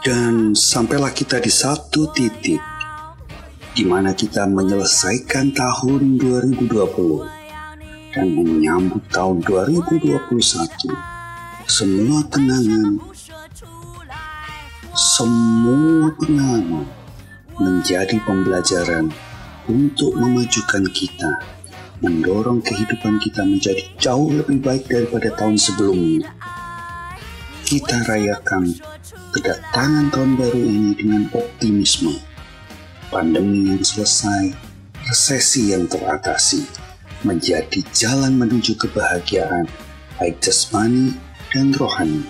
Dan sampailah kita di satu titik di mana kita menyelesaikan tahun 2020 dan menyambut tahun 2021. Semua kenangan, semua kenangan menjadi pembelajaran untuk memajukan kita, mendorong kehidupan kita menjadi jauh lebih baik daripada tahun sebelumnya. Kita rayakan kedatangan tahun baru ini dengan optimisme. Pandemi yang selesai, resesi yang teratasi, menjadi jalan menuju kebahagiaan, baik jasmani dan rohani.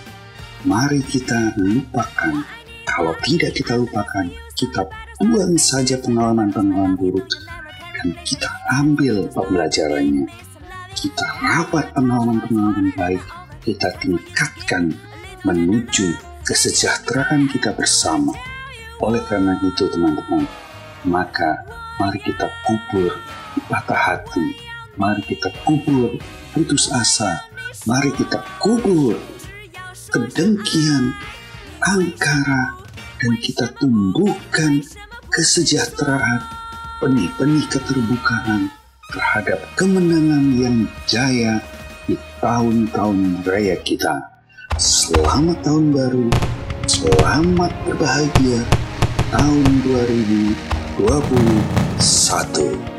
Mari kita lupakan. Kalau tidak kita lupakan, kita buang saja pengalaman-pengalaman buruk dan kita ambil pembelajarannya. Kita rawat pengalaman-pengalaman baik, kita tingkatkan menuju kesejahteraan kita bersama. Oleh karena itu teman-teman, maka mari kita kubur patah hati, mari kita kubur putus asa, mari kita kubur kedengkian, angkara, dan kita tumbuhkan kesejahteraan, benih-benih keterbukaan terhadap kemenangan yang jaya di tahun-tahun raya kita. Selamat tahun baru, selamat berbahagia tahun 2021.